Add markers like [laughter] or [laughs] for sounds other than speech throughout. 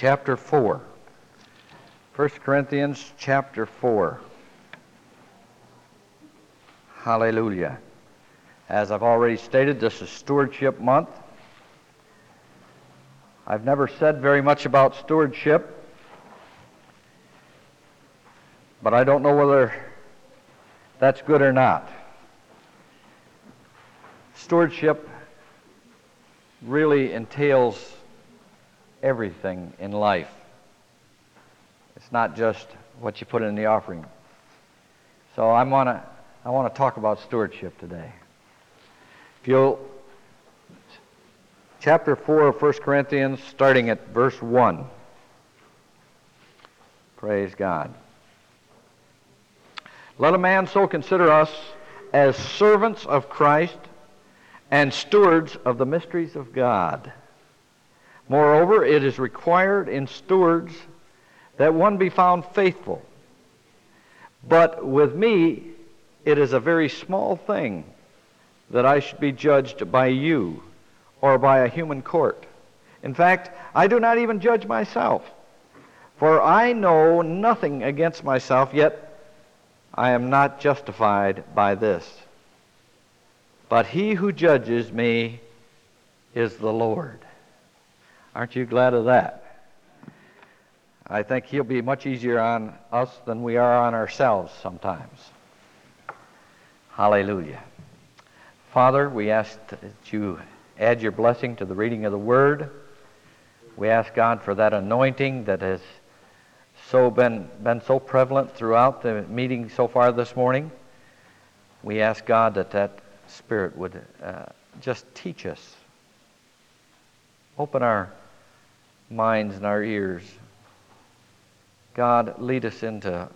chapter 4. 1 Corinthians chapter 4. Hallelujah. As I've already stated, this is Stewardship Month. I've never said very much about stewardship, but I don't know whether that's good or not. Stewardship really entails everything in life. It's not just what you put in the offering. So I want to I want to talk about stewardship today. If you'll chapter 4 of 1 Corinthians starting at verse 1. Praise God. Let a man so consider us as servants of Christ and stewards of the mysteries of God. Moreover, it is required in stewards that one be found faithful. But with me, it is a very small thing that I should be judged by you or by a human court. In fact, I do not even judge myself. For I know nothing against myself, yet I am not justified by this. But he who judges me is the Lord. Aren't you glad of that? I think he'll be much easier on us than we are on ourselves sometimes. Hallelujah. Father, we ask that you add your blessing to the reading of the Word. We ask God for that anointing that has so been, been so prevalent throughout the meeting so far this morning. We ask God that that Spirit would uh, just teach us. Open our minds and our ears. God, lead us into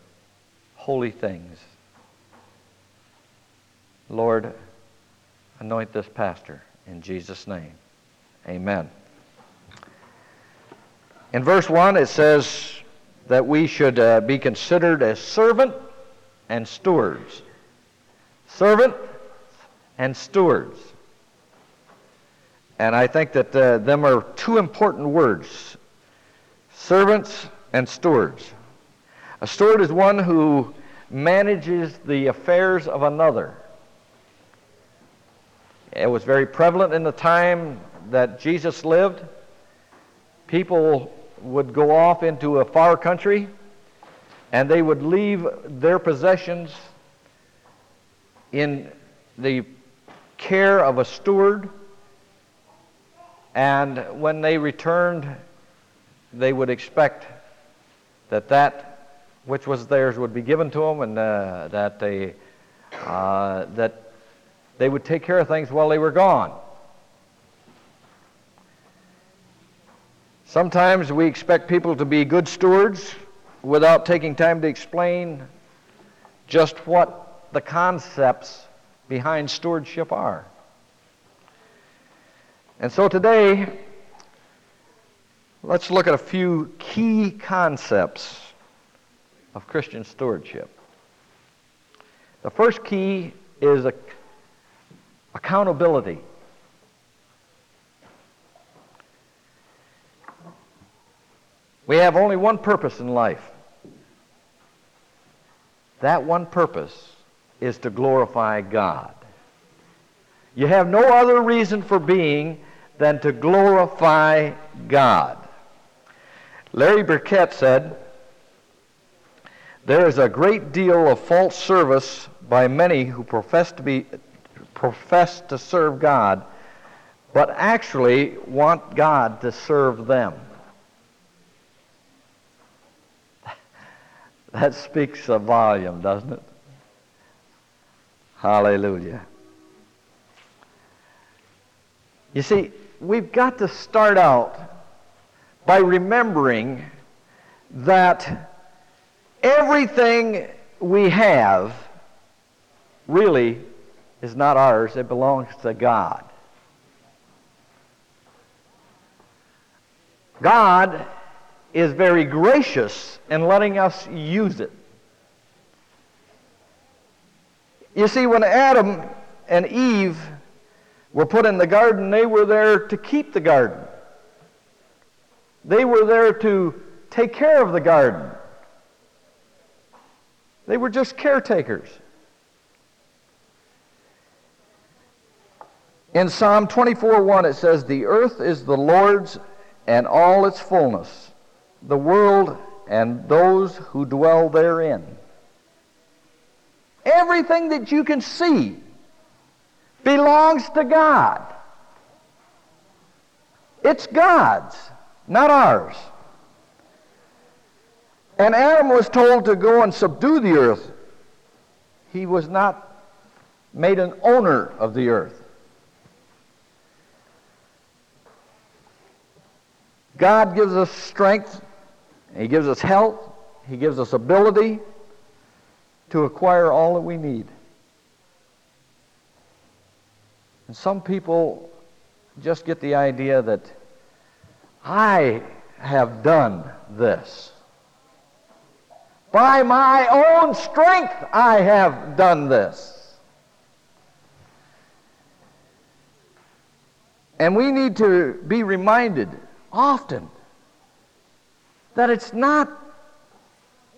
holy things. Lord, anoint this pastor in Jesus' name. Amen. In verse 1, it says that we should uh, be considered as servant and stewards. Servant and stewards. And I think that uh, them are two important words servants and stewards. A steward is one who manages the affairs of another. It was very prevalent in the time that Jesus lived. People would go off into a far country and they would leave their possessions in the care of a steward. And when they returned, they would expect that that which was theirs would be given to them and uh, that they uh, that they would take care of things while they were gone. Sometimes we expect people to be good stewards without taking time to explain just what the concepts behind stewardship are. And so today, let's look at a few key concepts of Christian stewardship. The first key is accountability. We have only one purpose in life. That one purpose is to glorify God. You have no other reason for being than to glorify God. Larry Burkett said, There is a great deal of false service by many who profess to be profess to serve God, but actually want God to serve them. [laughs] That speaks a volume, doesn't it? Hallelujah. You see, we've got to start out by remembering that everything we have really is not ours, it belongs to God. God is very gracious in letting us use it. You see, when Adam and Eve were put in the garden, they were there to keep the garden. They were there to take care of the garden. They were just caretakers. In Psalm 24:1 it says, "The earth is the Lord's and all its fullness, the world and those who dwell therein." Everything that you can see belongs to God. It's God's, not ours. And Adam was told to go and subdue the earth. He was not made an owner of the earth. God gives us strength, He gives us health, He gives us ability to acquire all that we need. And some people just get the idea that I have done this. By my own strength, I have done this. And we need to be reminded often that it's not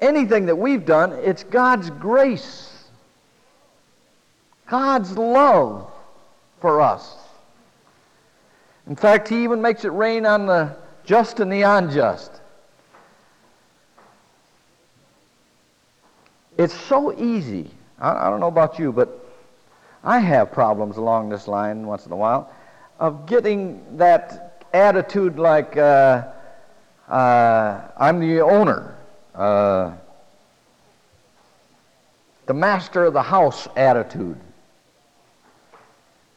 anything that we've done, it's God's grace, God's love for us. In fact, He even makes it rain on the just and the unjust. It's so easy. I, I don't know about you, but I have problems along this line once in a while of getting that attitude like uh, uh, I'm the owner, uh, the master of the house attitude.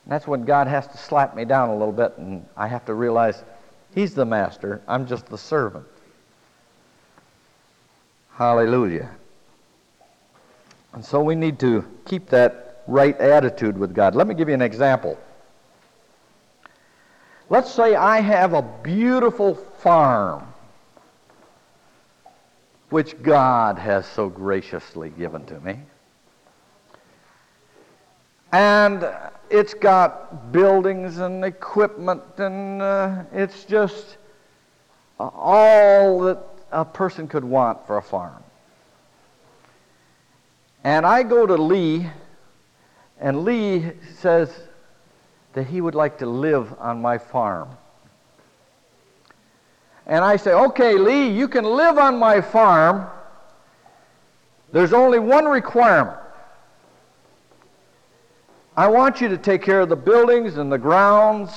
And that's when God has to slap me down a little bit, and I have to realize He's the master, I'm just the servant. Hallelujah. And so we need to keep that right attitude with God. Let me give you an example. Let's say I have a beautiful farm which God has so graciously given to me. And it's got buildings and equipment, and uh, it's just all that a person could want for a farm. And I go to Lee, and Lee says that he would like to live on my farm. And I say, okay, Lee, you can live on my farm. There's only one requirement. I want you to take care of the buildings and the grounds.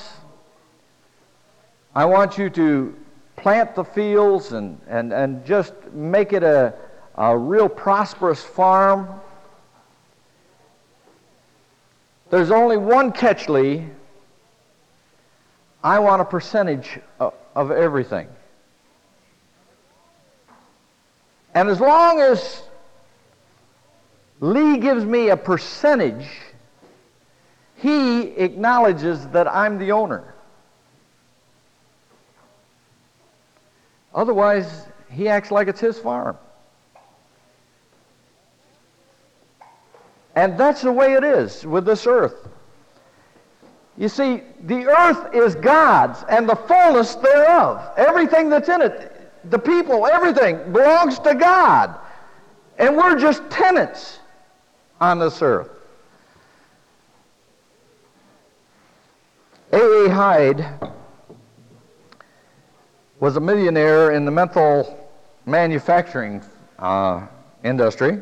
I want you to plant the fields and, and, and just make it a, a real prosperous farm. There's only one catch, Lee. I want a percentage of, of everything. And as long as Lee gives me a percentage, he acknowledges that I'm the owner. Otherwise, he acts like it's his farm. And that's the way it is with this earth. You see, the earth is God's and the fullness thereof. Everything that's in it, the people, everything belongs to God. And we're just tenants on this earth. A. A. Hyde was a millionaire in the menthol manufacturing uh, industry.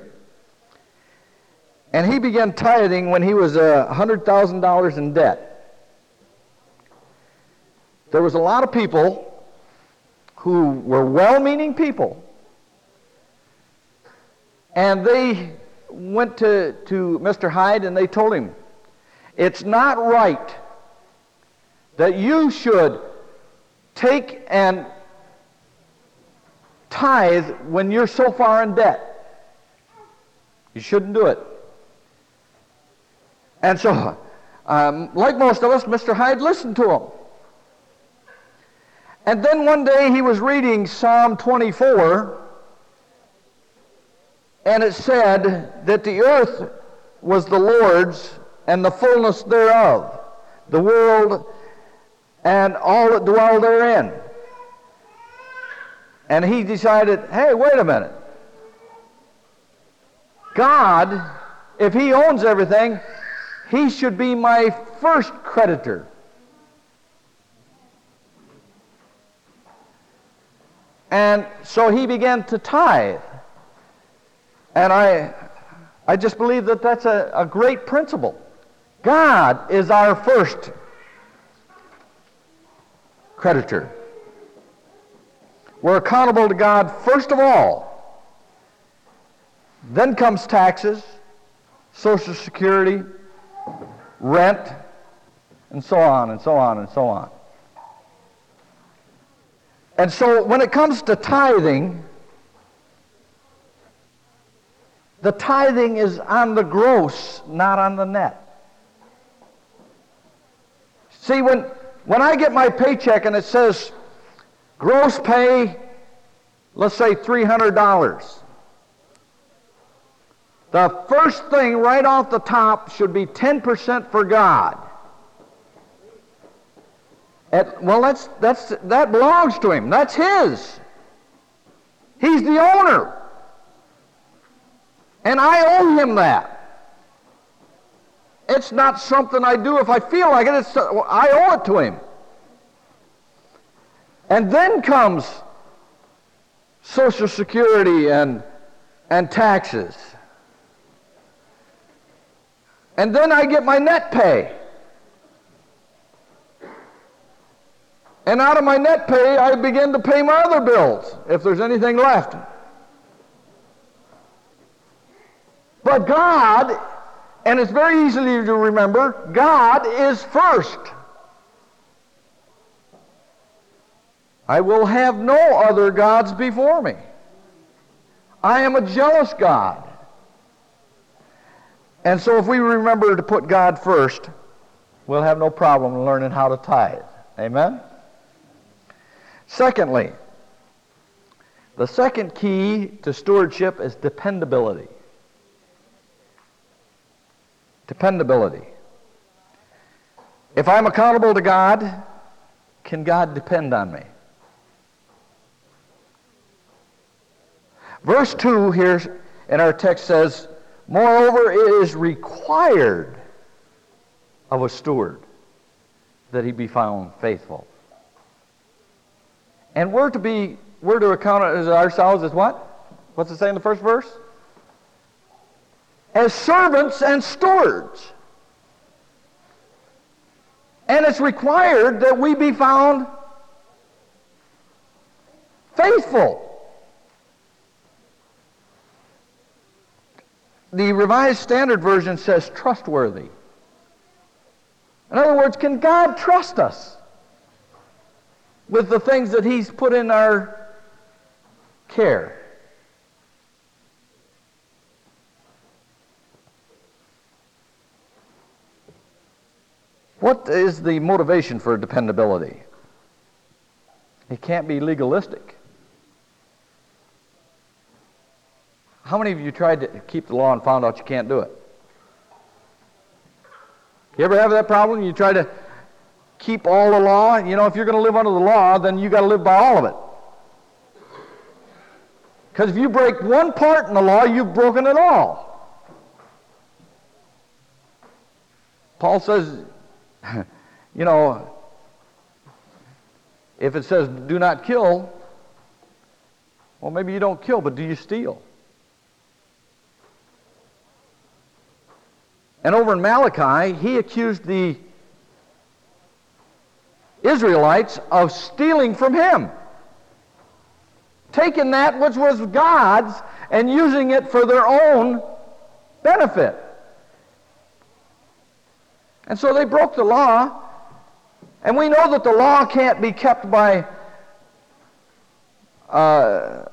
And he began tithing when he was uh, $100,000 in debt. There was a lot of people who were well meaning people. And they went to, to Mr. Hyde and they told him, It's not right that you should take and tithe when you're so far in debt. You shouldn't do it. And so, um, like most of us, Mr. Hyde listened to him. And then one day he was reading Psalm 24, and it said that the earth was the Lord's and the fullness thereof, the world and all that dwell therein. And he decided, hey, wait a minute. God, if he owns everything, he should be my first creditor. And so he began to tithe. And I, I just believe that that's a, a great principle. God is our first creditor. We're accountable to God first of all. Then comes taxes, Social Security, rent, and so on and so on and so on. And so when it comes to tithing, the tithing is on the gross, not on the net. See, when, when I get my paycheck and it says gross pay, let's say $300, the first thing right off the top should be 10% for God. At, well, that's, that's, that belongs to him. That's his. He's the owner. And I owe him that. It's not something I do if I feel like it. It's, I owe it to him. And then comes Social Security and, and taxes. And then I get my net pay. And out of my net pay, I begin to pay my other bills, if there's anything left. But God, and it's very easy to remember, God is first. I will have no other gods before me. I am a jealous God. And so if we remember to put God first, we'll have no problem learning how to tithe. Amen? Secondly, the second key to stewardship is dependability. Dependability. If I'm accountable to God, can God depend on me? Verse 2 here in our text says, Moreover, it is required of a steward that he be found faithful. And we're to be, we're to account ourselves as what? What's it say in the first verse? As servants and stewards. And it's required that we be found faithful. The Revised Standard Version says trustworthy. In other words, can God trust us? with the things that He's put in our care. What is the motivation for dependability? It can't be legalistic. How many of you tried to keep the law and found out you can't do it? You ever have that problem? You try to keep all the law. You know, if you're going to live under the law, then you got to live by all of it. Because if you break one part in the law, you've broken it all. Paul says, [laughs] you know, if it says do not kill, well, maybe you don't kill, but do you steal? And over in Malachi, he accused the Israelites of stealing from him. Taking that which was God's and using it for their own benefit. And so they broke the law. And we know that the law can't be kept by. Uh,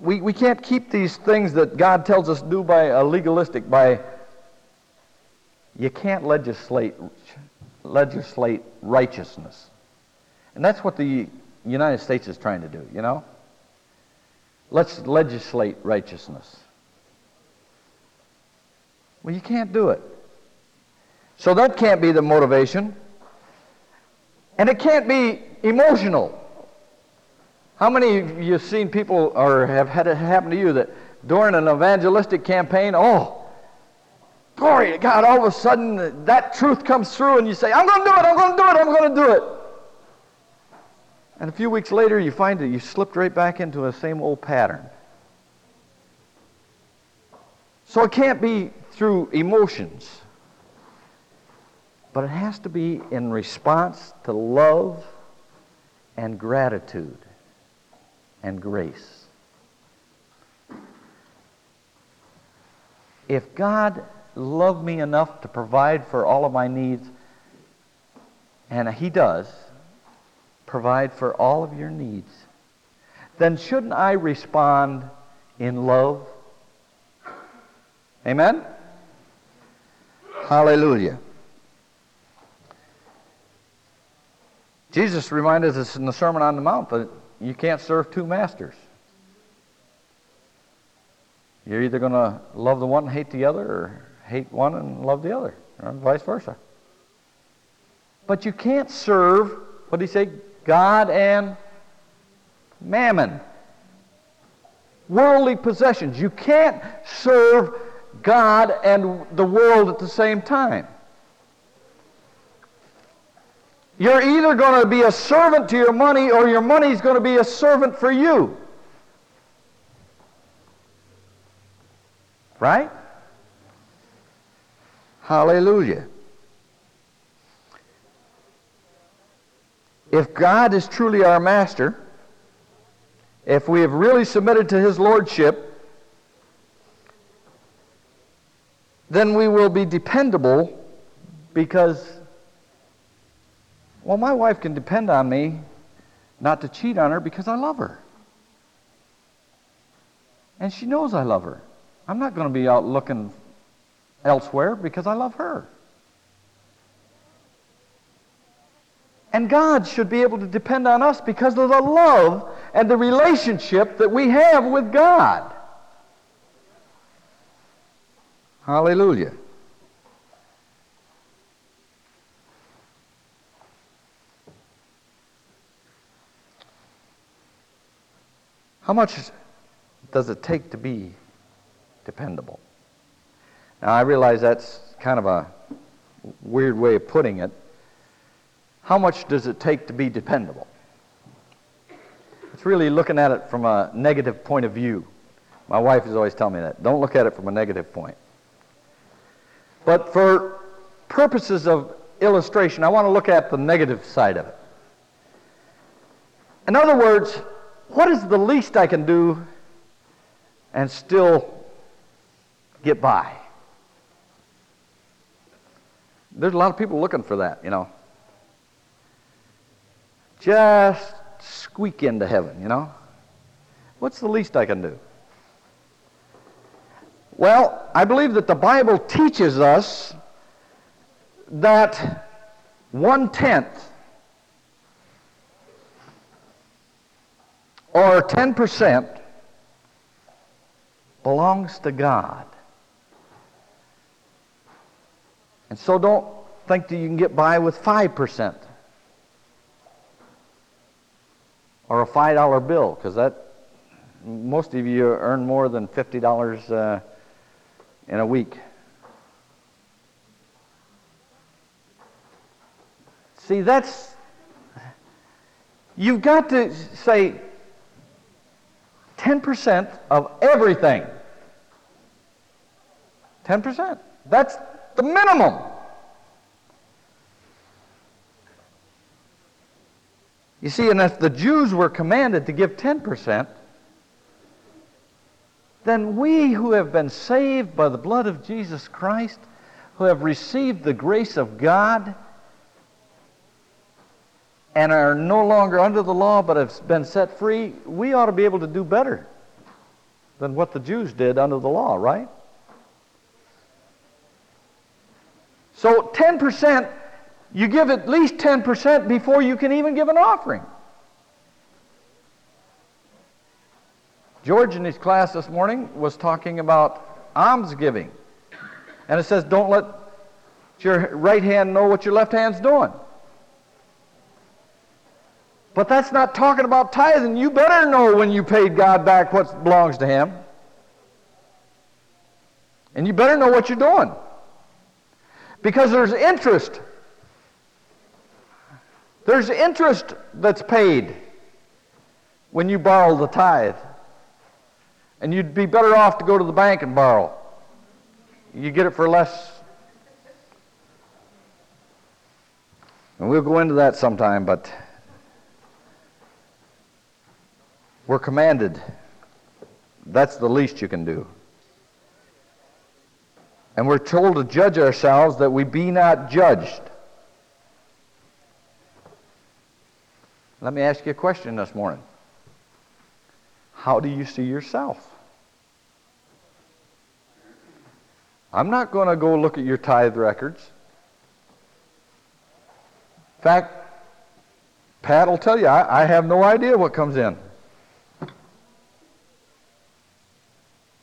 we, we can't keep these things that God tells us do by a legalistic, by. You can't legislate legislate righteousness. And that's what the United States is trying to do, you know? Let's legislate righteousness. Well, you can't do it. So that can't be the motivation. And it can't be emotional. How many of you have seen people or have had it happen to you that during an evangelistic campaign, oh, glory to God, all of a sudden that truth comes through and you say, I'm going to do it, I'm going to do it, I'm going to do it. And a few weeks later, you find that you slipped right back into the same old pattern. So it can't be through emotions, but it has to be in response to love and gratitude and grace. If God loved me enough to provide for all of my needs, and He does provide for all of your needs, then shouldn't I respond in love? Amen? Hallelujah. Jesus reminded us in the Sermon on the Mount that you can't serve two masters. You're either going to love the one and hate the other, or hate one and love the other, or vice versa. But you can't serve, what did he say? God and mammon. Worldly possessions. You can't serve God and the world at the same time. You're either going to be a servant to your money or your money is going to be a servant for you. Right? Hallelujah. If God is truly our master, if we have really submitted to his lordship, then we will be dependable because well, my wife can depend on me not to cheat on her because I love her. And she knows I love her. I'm not going to be out looking elsewhere because I love her. And God should be able to depend on us because of the love and the relationship that we have with God. Hallelujah. How much does it take to be dependable? Now, I realize that's kind of a weird way of putting it. How much does it take to be dependable? It's really looking at it from a negative point of view. My wife is always telling me that. Don't look at it from a negative point. But for purposes of illustration, I want to look at the negative side of it. In other words, what is the least I can do and still get by? There's a lot of people looking for that, you know. Just squeak into heaven, you know. What's the least I can do? Well, I believe that the Bible teaches us that one tenth or 10% belongs to God. And so don't think that you can get by with 5% or a $5 bill because that most of you earn more than $50 uh, in a week. See, that's, you've got to say, 10% of everything. 10%. That's the minimum. You see, and if the Jews were commanded to give 10%, then we who have been saved by the blood of Jesus Christ, who have received the grace of God, and are no longer under the law but have been set free, we ought to be able to do better than what the Jews did under the law, right? So 10%, you give at least 10% before you can even give an offering. George in his class this morning was talking about almsgiving. And it says, don't let your right hand know what your left hand's doing. But that's not talking about tithing. You better know when you paid God back what belongs to Him. And you better know what you're doing. Because there's interest. There's interest that's paid when you borrow the tithe. And you'd be better off to go to the bank and borrow. You get it for less. And we'll go into that sometime, but we're commanded. That's the least you can do. And we're told to judge ourselves that we be not judged. Let me ask you a question this morning. How do you see yourself? I'm not going to go look at your tithe records. In fact, Pat will tell you, I, I have no idea what comes in.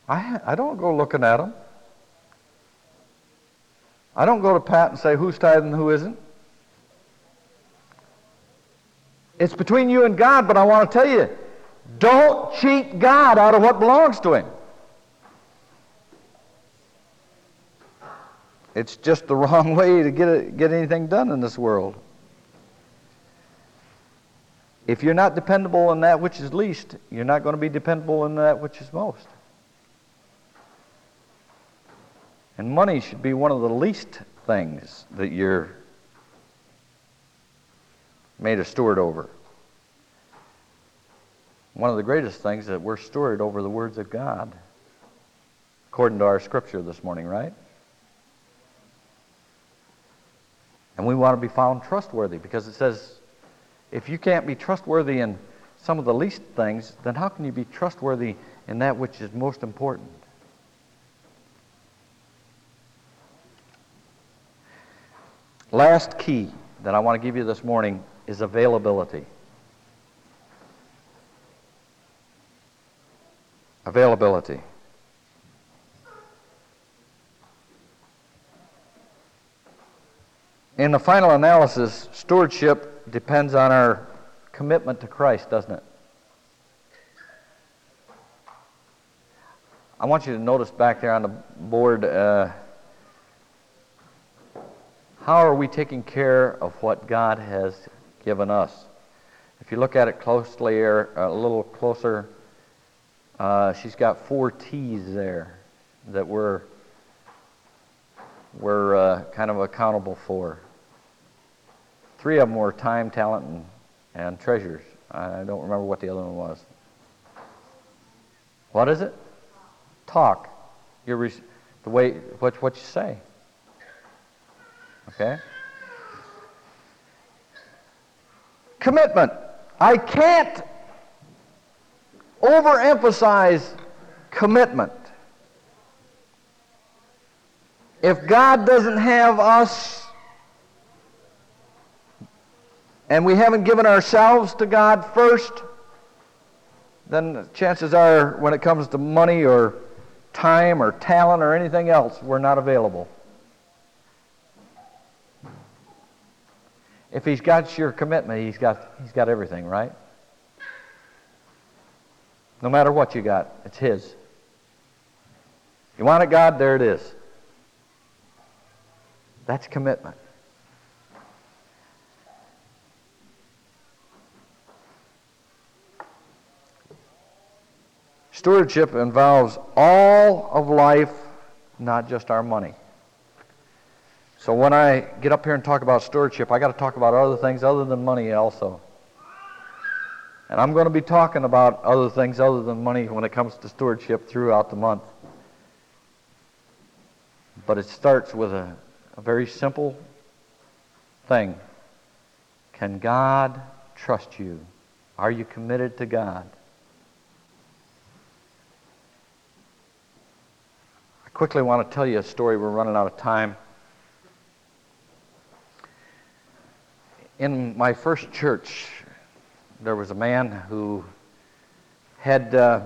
I, I don't go looking at them. I don't go to Pat and say who's tithing and who isn't. It's between you and God, but I want to tell you, don't cheat God out of what belongs to Him. It's just the [laughs] wrong way to get, it, get anything done in this world. If you're not dependable in that which is least, you're not going to be dependable in that which is most. And money should be one of the least things that you're made a steward over. One of the greatest things that we're steward over the words of God, according to our scripture this morning, right? And we want to be found trustworthy because it says, if you can't be trustworthy in some of the least things, then how can you be trustworthy in that which is most important? Last key that I want to give you this morning is availability. Availability. In the final analysis, stewardship depends on our commitment to Christ, doesn't it? I want you to notice back there on the board uh, how are we taking care of what God has given us? If you look at it closely or a little closer, uh, she's got four T's there that we're, we're uh, kind of accountable for. Three of them were time, talent, and, and treasures. I don't remember what the other one was. What is it? Talk. Your re- the way what what you say. Okay? Commitment. I can't overemphasize commitment. If God doesn't have us and we haven't given ourselves to God first, then chances are when it comes to money or time or talent or anything else, we're not available. If he's got your commitment, he's got, he's got everything, right? No matter what you got, it's his. You want it, God? There it is. That's commitment. Stewardship involves all of life, not just our money. So when I get up here and talk about stewardship, I got to talk about other things other than money also. And I'm going to be talking about other things other than money when it comes to stewardship throughout the month. But it starts with a, a very simple thing. Can God trust you? Are you committed to God? I quickly want to tell you a story. We're running out of time. In my first church, there was a man who had uh,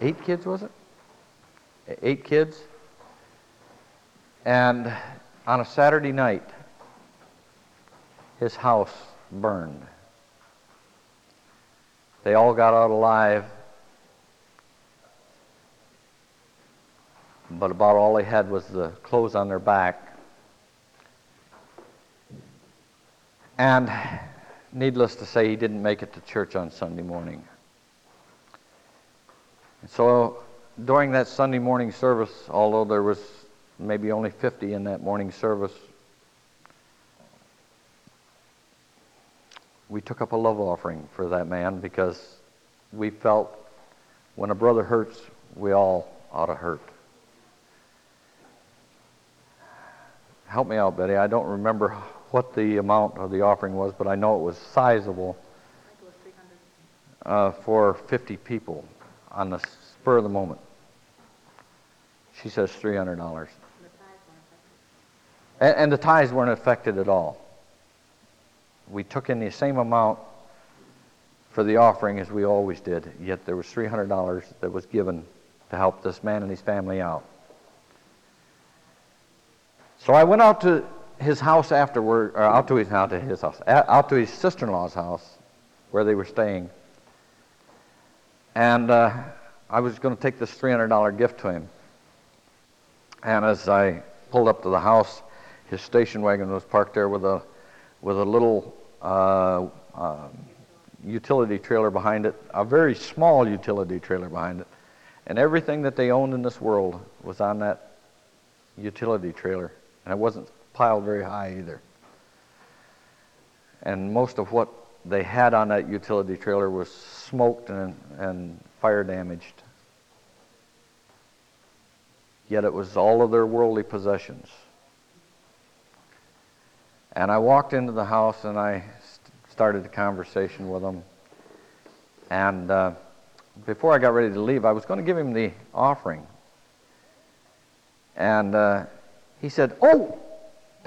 eight kids, was it? Eight kids. And on a Saturday night, his house burned. They all got out alive. But about all they had was the clothes on their back. And needless to say, he didn't make it to church on Sunday morning. So during that Sunday morning service, although there was maybe only 50 in that morning service, we took up a love offering for that man because we felt when a brother hurts, we all ought to hurt. Help me out, Betty. I don't remember what the amount of the offering was, but I know it was sizable uh, for 50 people on the spur of the moment. She says $300. And, and the tithes weren't affected at all. We took in the same amount for the offering as we always did, yet there was $300 that was given to help this man and his family out. So I went out to his house afterward, or out to his, not to his house, out to his sister-in-law's house where they were staying. And uh, I was going to take this $300 gift to him. And as I pulled up to the house, his station wagon was parked there with a with a little uh, uh, utility trailer behind it, a very small utility trailer behind it, and everything that they owned in this world was on that utility trailer, and it wasn't piled very high either. And most of what they had on that utility trailer was smoked and, and fire damaged. Yet it was all of their worldly possessions. And I walked into the house and I started the conversation with him. And uh, before I got ready to leave, I was going to give him the offering. And uh, he said, Oh,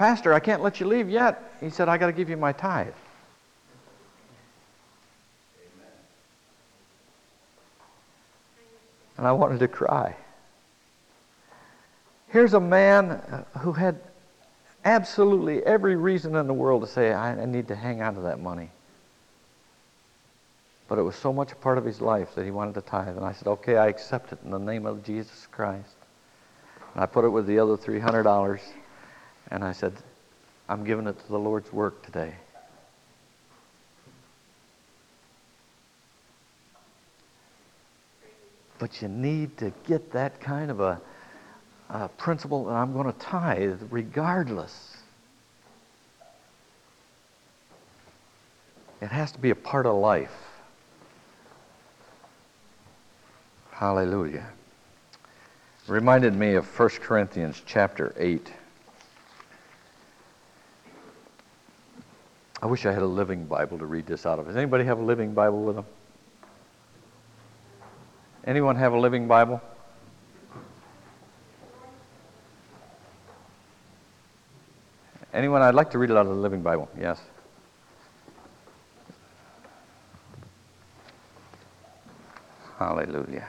Pastor, I can't let you leave yet. He said, I got to give you my tithe. And I wanted to cry. Here's a man uh, who had absolutely every reason in the world to say, I, I need to hang on to that money. But it was so much a part of his life that he wanted to tithe. And I said, okay, I accept it in the name of Jesus Christ. And I put it with the other $300. And I said, I'm giving it to the Lord's work today. But you need to get that kind of a uh, principle that I'm going to tithe regardless. It has to be a part of life. Hallelujah. Reminded me of 1 Corinthians chapter 8. I wish I had a living Bible to read this out of. Does anybody have a living Bible with them? Anyone have a living Bible? Anyone? I'd like to read it out of the Living Bible. Yes. Hallelujah.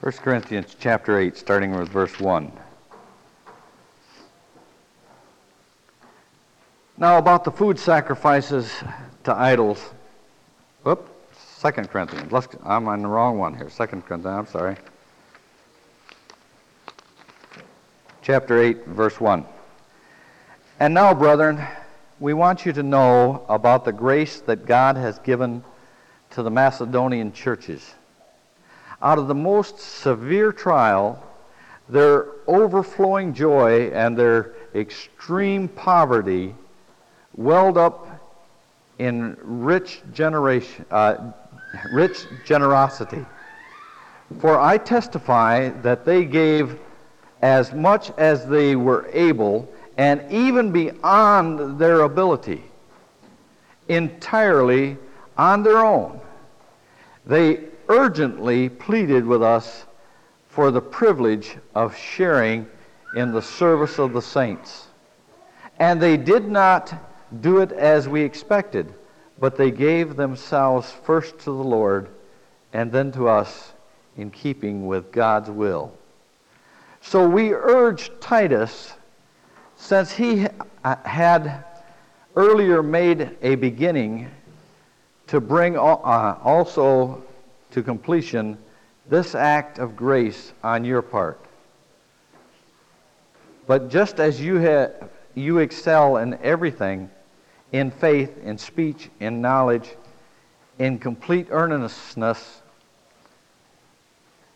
1 Corinthians chapter 8, starting with verse 1. Now, about the food sacrifices to idols. Whoop, 2 Corinthians. Let's, I'm on the wrong one here. 2 Corinthians, I'm sorry. chapter 8, verse 1. And now, brethren, we want you to know about the grace that God has given to the Macedonian churches. Out of the most severe trial, their overflowing joy and their extreme poverty welled up in rich generation, uh, rich generosity. For I testify that they gave as much as they were able and even beyond their ability, entirely on their own. They urgently pleaded with us for the privilege of sharing in the service of the saints. And they did not do it as we expected, but they gave themselves first to the Lord and then to us in keeping with God's will. So we urge Titus, since he had earlier made a beginning to bring uh, also to completion this act of grace on your part. But just as you, ha- you excel in everything, in faith, in speech, in knowledge, in complete earnestness,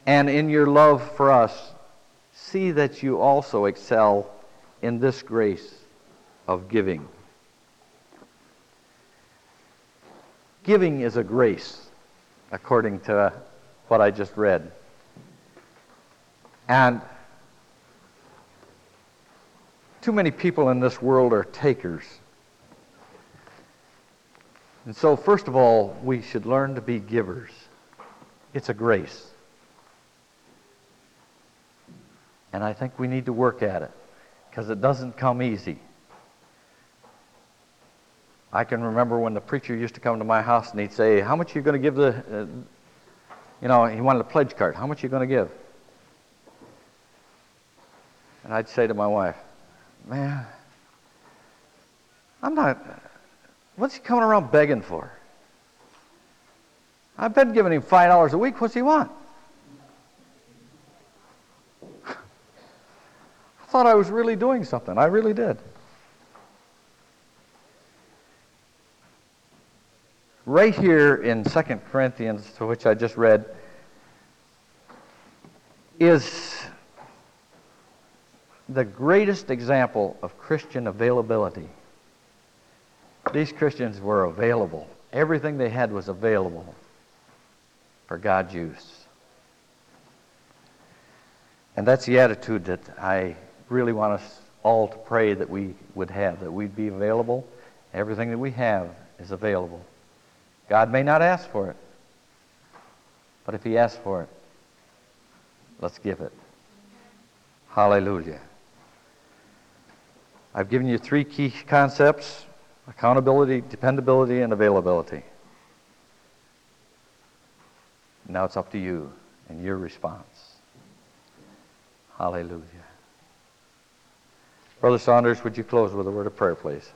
and in your love for us, see that you also excel in this grace of giving. Giving is a grace, according to what I just read. And too many people in this world are takers. And so, first of all, we should learn to be givers. It's a grace. And I think we need to work at it because it doesn't come easy. I can remember when the preacher used to come to my house and he'd say, How much are you going to give the, uh, you know, he wanted a pledge card. How much are you going to give? And I'd say to my wife, Man, I'm not, what's he coming around begging for? I've been giving him $5 a week. What's he want? [laughs] I thought I was really doing something. I really did. right here in 2 Corinthians, to which I just read, is the greatest example of Christian availability. These Christians were available. Everything they had was available for God's use. And that's the attitude that I really want us all to pray that we would have, that we'd be available. Everything that we have is available. God may not ask for it, but if He asks for it, let's give it. Hallelujah. I've given you three key concepts accountability, dependability, and availability. Now it's up to you and your response. Hallelujah. Brother Saunders, would you close with a word of prayer, please?